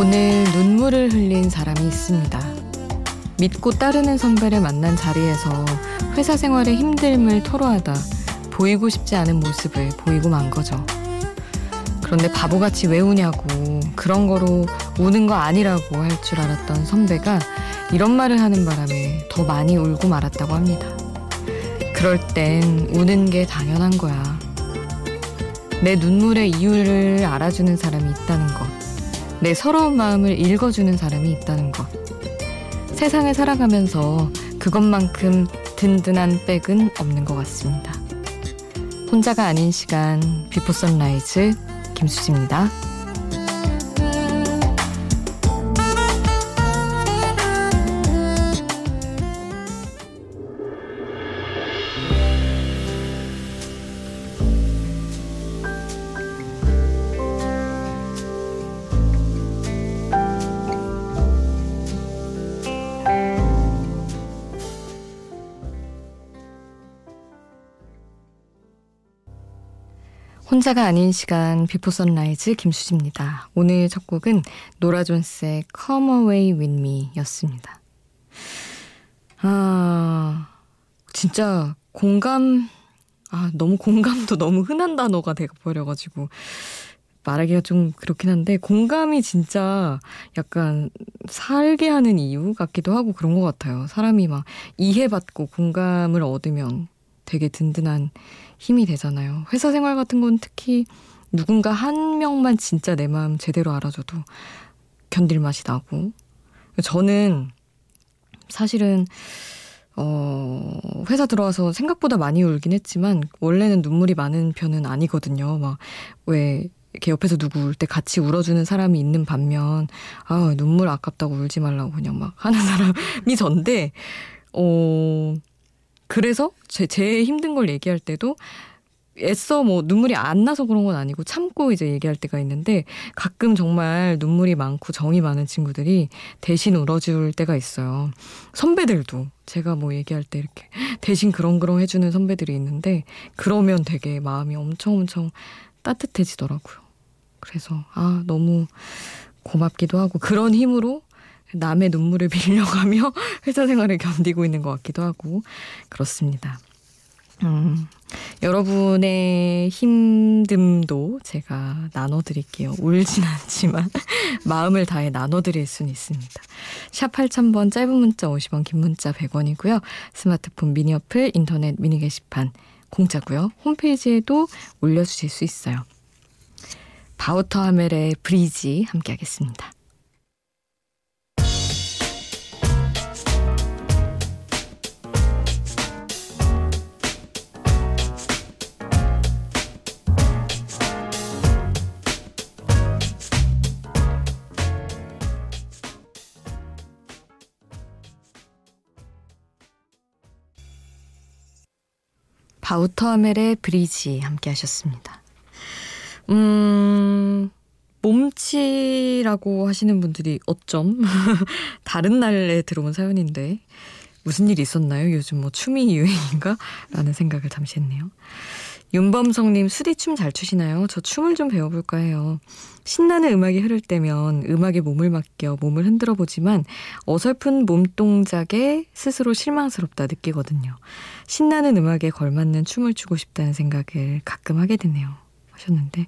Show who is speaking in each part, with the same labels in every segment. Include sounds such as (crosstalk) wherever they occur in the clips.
Speaker 1: 오늘 눈물을 흘린 사람이 있습니다. 믿고 따르는 선배를 만난 자리에서 회사 생활의 힘듦을 토로하다 보이고 싶지 않은 모습을 보이고 만 거죠. 그런데 바보같이 왜 우냐고 그런 거로 우는 거 아니라고 할 줄 알았던 선배가 이런 말을 하는 바람에 더 많이 울고 말았다고 합니다. 그럴 땐 우는 게 당연한 거야. 내 눈물의 이유를 알아주는 사람이 있다는 것. 내 서러운 마음을 읽어주는 사람이 있다는 것. 세상을 살아가면서 그것만큼 든든한 백은 없는 것 같습니다. 혼자가 아닌 시간 Before Sunrise 김수지입니다. 혼자가 아닌 시간 Before Sunrise 김수지입니다. 오늘 첫 곡은 노라 존스의 Come Away With Me 였습니다. 아, 진짜 공감, 아, 너무 공감도 너무 흔한 단어가 돼버려가지고 말하기가 좀 그렇긴 한데 공감이 진짜 약간 살게 하는 이유 같기도 하고 그런 것 같아요. 사람이 막 이해받고 공감을 얻으면 되게 든든한 힘이 되잖아요. 회사 생활 같은 건 특히 누군가 한 명만 진짜 내 마음 제대로 알아줘도 견딜 맛이 나고. 저는 사실은, 어, 회사 들어와서 생각보다 많이 울긴 했지만, 원래는 눈물이 많은 편은 아니거든요. 막, 왜, 이렇게 옆에서 누구 울 때 같이 울어주는 사람이 있는 반면, 아, 눈물 아깝다고 울지 말라고 그냥 막 하는 (laughs) 사람이 전데, 어, 그래서 제, 제 힘든 걸 얘기할 때도 애써 뭐 눈물이 안 나서 그런 건 아니고 참고 이제 얘기할 때가 있는데 가끔 정말 눈물이 많고 정이 많은 친구들이 대신 울어줄 때가 있어요. 선배들도 제가 뭐 얘기할 때 이렇게 (laughs) 대신 그렁그렁 해주는 선배들이 있는데 그러면 되게 마음이 엄청 엄청 따뜻해지더라고요. 그래서 아 너무 고맙기도 하고 그런 힘으로 남의 눈물을 빌려가며 (laughs) 회사 생활을 견디고 있는 것 같기도 하고 그렇습니다. 음, 여러분의 힘듦도 제가 나눠드릴게요. 울진 않지만 (laughs) 마음을 다해 나눠드릴 수는 있습니다. 샵 8000번 짧은 문자 50원 긴 문자 100원이고요. 스마트폰 미니 어플 인터넷 미니 게시판 공짜고요. 홈페이지에도 올려주실 수 있어요. 바우터 하멜의 브리지 함께 하겠습니다. 바우터멜의 브리지 함께 하셨습니다. 음, 몸치라고 하시는 분들이 어쩜 (laughs) 다른 날에 들어온 사연인데 무슨 일이 있었나요? 요즘 뭐 춤이 유행인가? 라는 생각을 잠시 했네요. 윤범성님 수디 춤잘 추시나요? 저 춤을 좀 배워볼까 해요. 신나는 음악이 흐를 때면 음악에 몸을 맡겨 몸을 흔들어 보지만 어설픈 몸 동작에 스스로 실망스럽다 느끼거든요. 신나는 음악에 걸맞는 춤을 추고 싶다는 생각을 가끔 하게 되네요. 하셨는데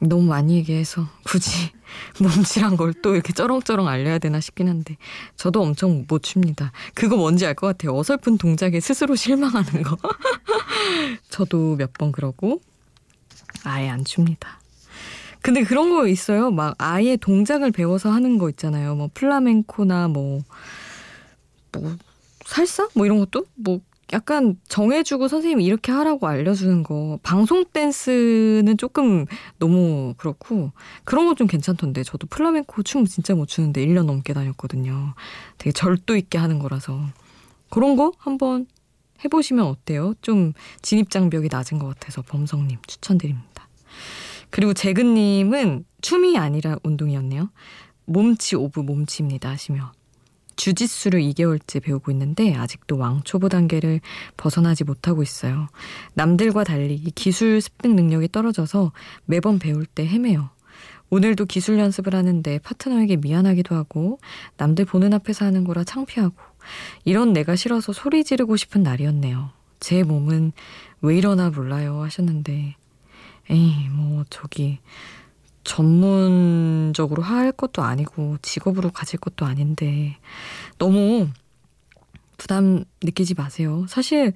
Speaker 1: 너무 많이 얘기해서 굳이 (laughs) 몸치란 걸또 이렇게 쩌렁쩌렁 알려야 되나 싶긴 한데 저도 엄청 못 춥니다. 그거 뭔지 알 것 같아요. 어설픈 동작에 스스로 실망하는 거. (laughs) 저도 몇 번 그러고 아예 안 춥니다. 근데 그런 거 있어요. 막 아예 동작을 배워서 하는 거 있잖아요. 뭐 플라멩코나 뭐, 뭐, 살사? 뭐 이런 것도? 뭐 약간 정해주고 선생님이 이렇게 하라고 알려주는 거. 방송 댄스는 조금 너무 그렇고, 그런 거좀 괜찮던데. 저도 플라멩코 춤 진짜 못 추는데 1년 넘게 다녔거든요. 되게 절도 있게 하는 거라서. 그런 거 한번 해보시면 어때요? 좀 진입장벽이 낮은 것 같아서 범성님 추천드립니다. 그리고 재근님은 춤이 아니라 운동이었네요. 몸치 of 몸치입니다 하시며 주짓수를 2개월째 배우고 있는데 아직도 왕초보 단계를 벗어나지 못하고 있어요. 남들과 달리 기술 습득 능력이 떨어져서 매번 배울 때 헤매요. 오늘도 기술 연습을 하는데 파트너에게 미안하기도 하고 남들 보는 앞에서 하는 거라 창피하고 이런 내가 싫어서 소리 지르고 싶은 날이었네요. 제 몸은 왜 이러나 몰라요 하셨는데 에이 뭐 저기 전문적으로 할 것도 아니고 직업으로 가질 것도 아닌데 너무 부담 느끼지 마세요. 사실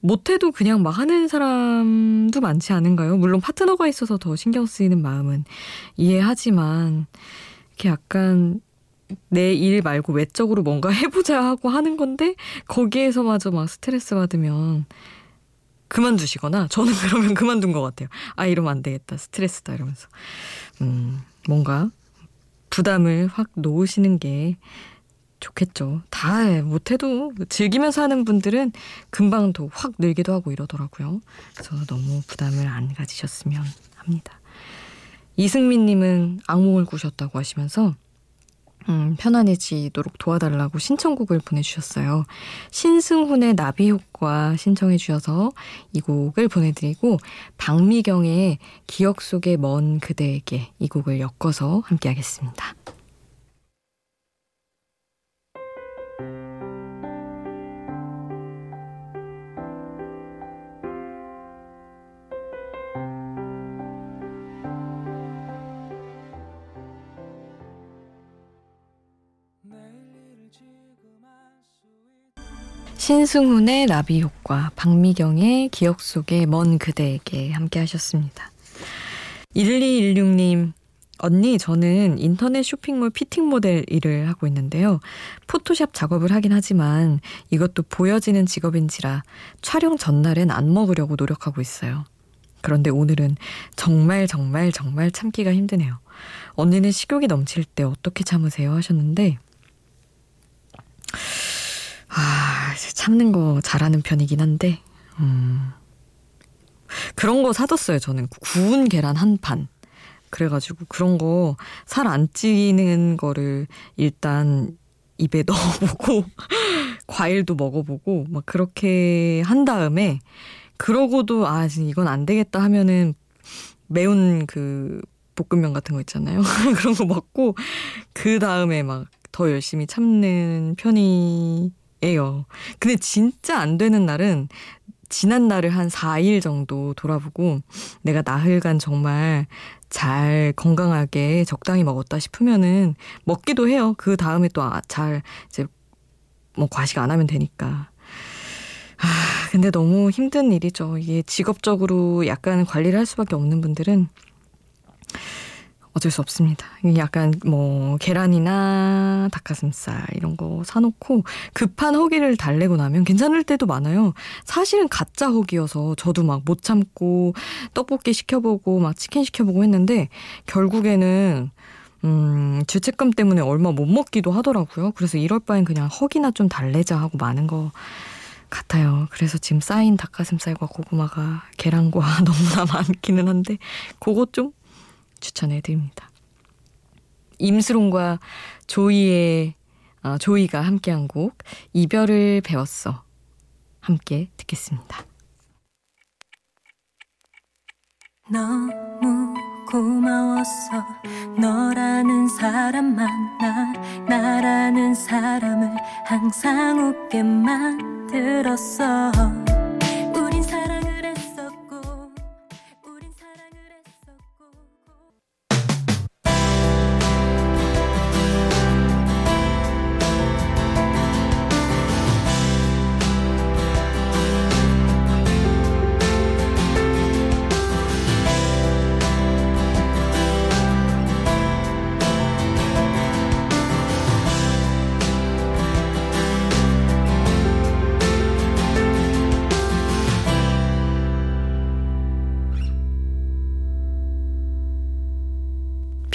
Speaker 1: 못해도 그냥 막 하는 사람도 많지 않은가요? 물론 파트너가 있어서 더 신경 쓰이는 마음은 이해하지만 이렇게 약간 내 일 말고 외적으로 뭔가 해보자 하고 하는 건데 거기에서마저 막 스트레스 받으면 그만두시거나 저는 (laughs) 그러면 그만둔 것 같아요. 아 이러면 안 되겠다 스트레스다 이러면서 음 뭔가 부담을 확 놓으시는 게 좋겠죠. 다 못해도 즐기면서 하는 분들은 금방 더 확 늘기도 하고 이러더라고요. 그래서 너무 부담을 안 가지셨으면 합니다. 이승민님은 악몽을 꾸셨다고 하시면서 음, 편안해지도록 도와달라고 신청곡을 보내주셨어요. 신승훈의 나비 효과 신청해 주셔서 이 곡을 보내드리고 박미경의 기억 속의 먼 그대에게 이 곡을 엮어서 함께 하겠습니다. 신승훈의 나비 효과, 박미경의 기억 속의 먼 그대에게 함께 하셨습니다. 1216님, 언니, 저는 인터넷 쇼핑몰 피팅 모델 일을 하고 있는데요. 포토샵 작업을 하긴 하지만 이것도 보여지는 직업인지라 촬영 전날엔 안 먹으려고 노력하고 있어요. 그런데 오늘은 정말 정말 정말 참기가 힘드네요. 언니는 식욕이 넘칠 때 어떻게 참으세요? 하셨는데, 아, 참는 거 잘하는 편이긴 한데, 음. 그런 거 사뒀어요, 저는. 구운 계란 한 판. 그래가지고 그런 거 살 안 찌는 거를 일단 입에 (laughs) 넣어보고, 과일도 먹어보고, 막 그렇게 한 다음에, 그러고도, 아, 이건 안 되겠다 하면은 매운 그 볶음면 같은 거 있잖아요. (laughs) 그런 거 먹고, 그 다음에 막 더 열심히 참는 편이 예요. 근데 진짜 안 되는 날은 지난 날을 한 4일 정도 돌아보고 내가 나흘간 정말 잘 건강하게 적당히 먹었다 싶으면은 먹기도 해요. 그 다음에 또잘 아, 이제 뭐 과식 안 하면 되니까. 아, 근데 너무 힘든 일이죠. 이게 직업적으로 약간 관리를 할 수밖에 없는 분들은 어쩔 수 없습니다. 약간 뭐 계란이나 닭가슴살 이런 거 사놓고 급한 허기를 달래고 나면 괜찮을 때도 많아요. 사실은 가짜 허기여서 저도 막 못 참고 떡볶이 시켜보고 막 치킨 시켜보고 했는데 결국에는 음, 죄책감 때문에 얼마 못 먹기도 하더라고요. 그래서 이럴 바엔 그냥 허기나 좀 달래자 하고 많은 거 같아요. 그래서 지금 쌓인 닭가슴살과 고구마가 계란과 (laughs) 너무나 많기는 한데 그것 좀 추천해 드립니다. 임수롱과 조이의 어, 조이가 함께한 곡 이별을 배웠어 함께 듣겠습니다. 너무 고마웠어 너라는 사람 만나 나라는 사람을 항상 웃게 만들었어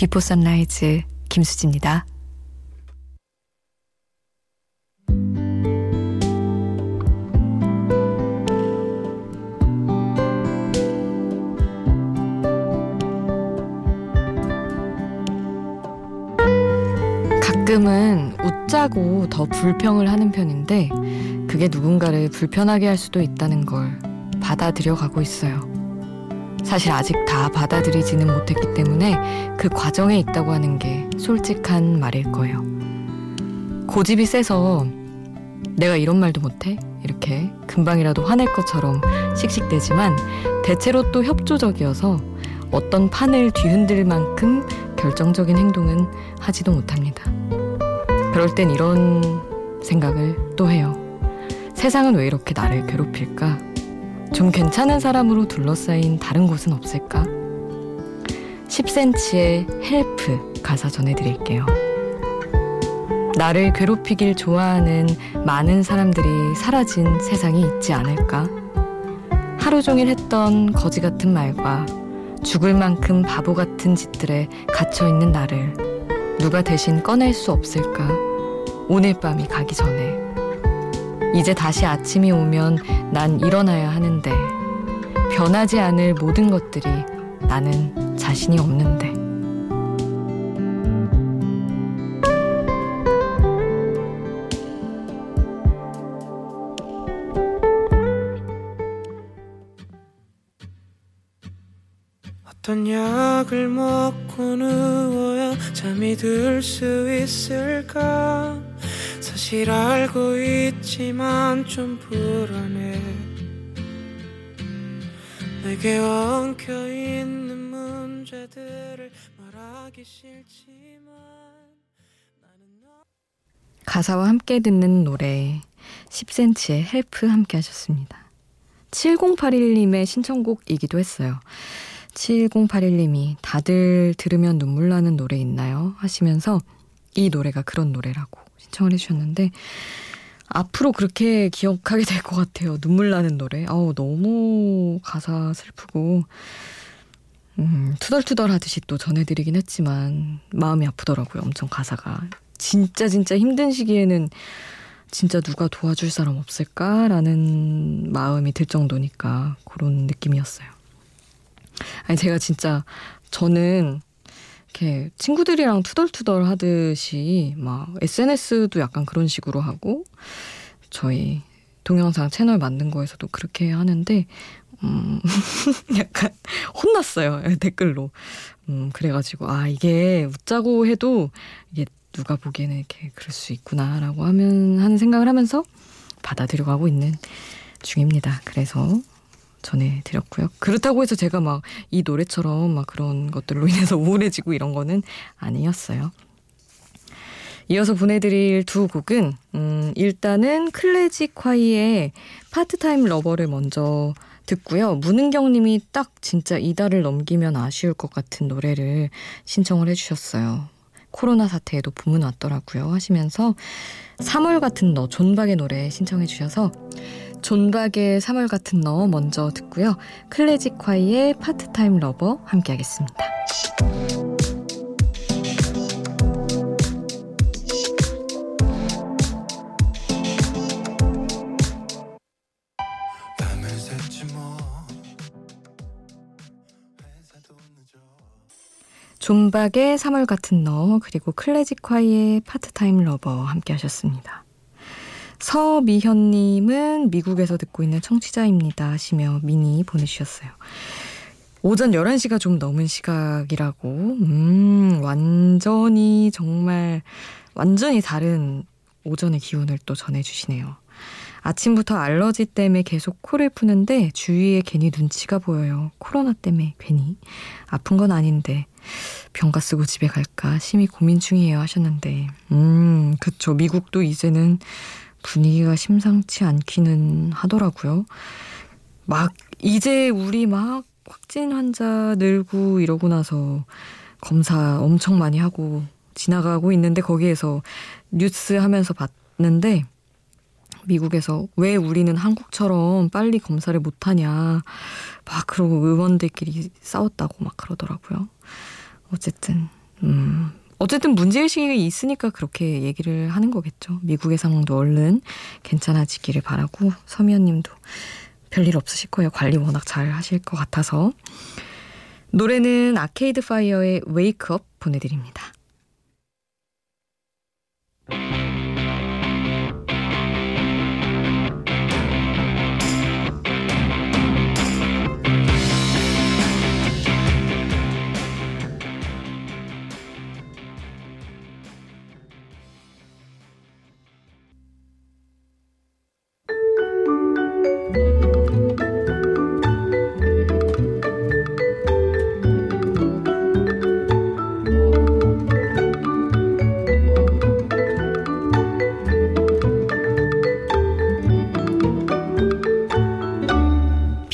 Speaker 1: Before Sunrise 김수지입니다. 가끔은 웃자고 더 불평을 하는 편인데 그게 누군가를 불편하게 할 수도 있다는 걸 받아들여 가고 있어요. 사실 아직 다 받아들이지는 못했기 때문에 그 과정에 있다고 하는 게 솔직한 말일 거예요. 고집이 세서 내가 이런 말도 못해? 이렇게 금방이라도 화낼 것처럼 씩씩대지만 대체로 또 협조적이어서 어떤 판을 뒤흔들 만큼 결정적인 행동은 하지도 못합니다. 그럴 땐 이런 생각을 또 해요. 세상은 왜 이렇게 나를 괴롭힐까? 좀 괜찮은 사람으로 둘러싸인 다른 곳은 없을까? 10cm의 Help 가사 전해드릴게요. 나를 괴롭히길 좋아하는 많은 사람들이 사라진 세상이 있지 않을까? 하루 종일 했던 거지 같은 말과 죽을 만큼 바보 같은 짓들에 갇혀 있는 나를 누가 대신 꺼낼 수 없을까? 오늘 밤이 가기 전에. 이제 다시 아침이 오면 난 일어나야 하는데, 변하지 않을 모든 것들이 나는 자신이 없는데.
Speaker 2: 어떤 약을 먹고 누워야 잠이 들 수 있을까 사실 알고 있지만 좀 불안해 내게 엉켜 있는 문제들을 말하기 싫지만
Speaker 1: 가사와 함께 듣는 노래 10cm의 Help 함께 하셨습니다. 7081님의 신청곡이기도 했어요. 7081님이 다들 들으면 눈물 나는 노래 있나요? 하시면서 이 노래가 그런 노래라고 신청을 해주셨는데 앞으로 그렇게 기억하게 될 것 같아요. 눈물 나는 노래. 아우 너무 가사 슬프고 음, 투덜투덜 하듯이 또 전해드리긴 했지만 마음이 아프더라고요. 엄청 가사가 진짜 진짜 힘든 시기에는 진짜 누가 도와줄 사람 없을까라는 마음이 들 정도니까 그런 느낌이었어요. 아니 제가 진짜 저는 이렇게 친구들이랑 투덜투덜 하듯이 막 SNS도 약간 그런 식으로 하고 저희 동영상 채널 만든 거에서도 그렇게 하는데 음 (laughs) 약간 혼났어요 댓글로 음 그래가지고 아 이게 웃자고 해도 이게 누가 보기에는 이렇게 그럴 수 있구나라고 하면 하는 생각을 하면서 받아들여가고 있는 중입니다. 그래서 전해드렸고요. 그렇다고 해서 제가 막 이 노래처럼 막 그런 것들로 인해서 (laughs) 우울해지고 이런 거는 아니었어요. 이어서 보내드릴 두 곡은 음, 일단은 클래지콰이의 Part Time Lover를 먼저 듣고요. 문은경 님이 딱 진짜 이달을 넘기면 아쉬울 것 같은 노래를 신청을 해주셨어요. 코로나 사태에도 봄은 왔더라고요 하시면서 3월 같은 너 존박의 노래 신청해 주셔서 존박의 3월 같은 너 먼저 듣고요. 클래지콰이의 Part Time Lover 함께 하겠습니다. 존박의 3월 같은 너 그리고 클래지콰이의 Part Time Lover 함께 하셨습니다. 서미현님은 미국에서 듣고 있는 청취자입니다 하시며 미니 보내주셨어요. 오전 11시가 좀 넘은 시각이라고, 음, 완전히 정말, 완전히 다른 오전의 기운을 또 전해주시네요. 아침부터 알러지 때문에 계속 코를 푸는데 주위에 괜히 눈치가 보여요. 코로나 때문에 괜히. 아픈 건 아닌데 병가 쓰고 집에 갈까 심히 고민 중이에요 하셨는데 음 그쵸 미국도 이제는 분위기가 심상치 않기는 하더라고요. 막 이제 우리 막 확진 환자 늘고 이러고 나서 검사 엄청 많이 하고 지나가고 있는데 거기에서 뉴스 하면서 봤는데 미국에서 왜 우리는 한국처럼 빨리 검사를 못하냐 막 그러고 의원들끼리 싸웠다고 막 그러더라고요. 어쨌든 음 어쨌든 문제의식이 있으니까 그렇게 얘기를 하는 거겠죠. 미국의 상황도 얼른 괜찮아지기를 바라고 서미연 님도 별일 없으실 거예요. 관리 워낙 잘 하실 것 같아서. 노래는 아케이드 파이어의 Wake Up 보내드립니다.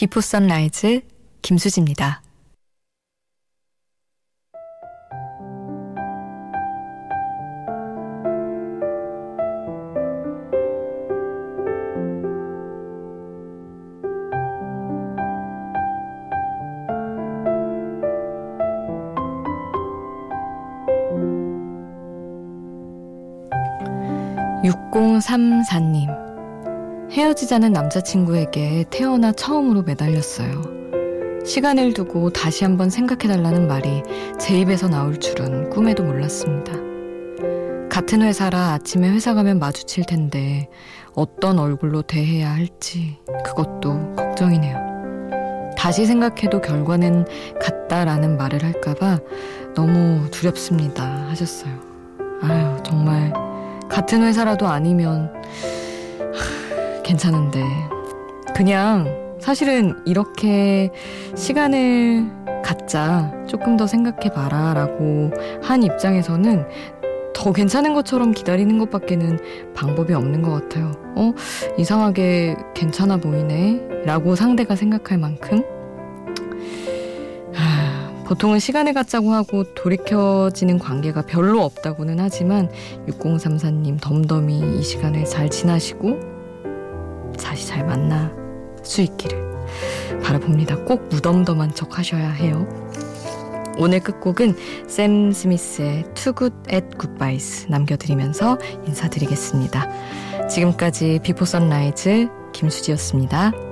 Speaker 1: 비포 선라이즈 김수지입니다. (6034님) 헤어지자는 남자친구에게 태어나 처음으로 매달렸어요. 시간을 두고 다시 한번 생각해달라는 말이 제 입에서 나올 줄은 꿈에도 몰랐습니다. 같은 회사라 아침에 회사 가면 마주칠 텐데 어떤 얼굴로 대해야 할지 그것도 걱정이네요. 다시 생각해도 결과는 같다라는 말을 할까봐 너무 두렵습니다. 하셨어요. 아유, 정말 같은 회사라도 아니면 괜찮은데. 그냥 사실은 이렇게 시간을 갖자 조금 더 생각해 봐라 라고 한 입장에서는 더 괜찮은 것처럼 기다리는 것밖에는 방법이 없는 것 같아요. 어? 이상하게 괜찮아 보이네? 라고 상대가 생각할 만큼. 하, 보통은 시간을 갖자고 하고 돌이켜지는 관계가 별로 없다고는 하지만 6034님 덤덤히 이 시간을 잘 지나시고 다시 잘 만날 수 있기를 바라봅니다. 꼭 무덤덤한 척 하셔야 해요. 오늘 끝곡은 샘 스미스의 Too Good at Goodbyes 남겨드리면서 인사드리겠습니다. 지금까지 비포 선라이즈 김수지였습니다.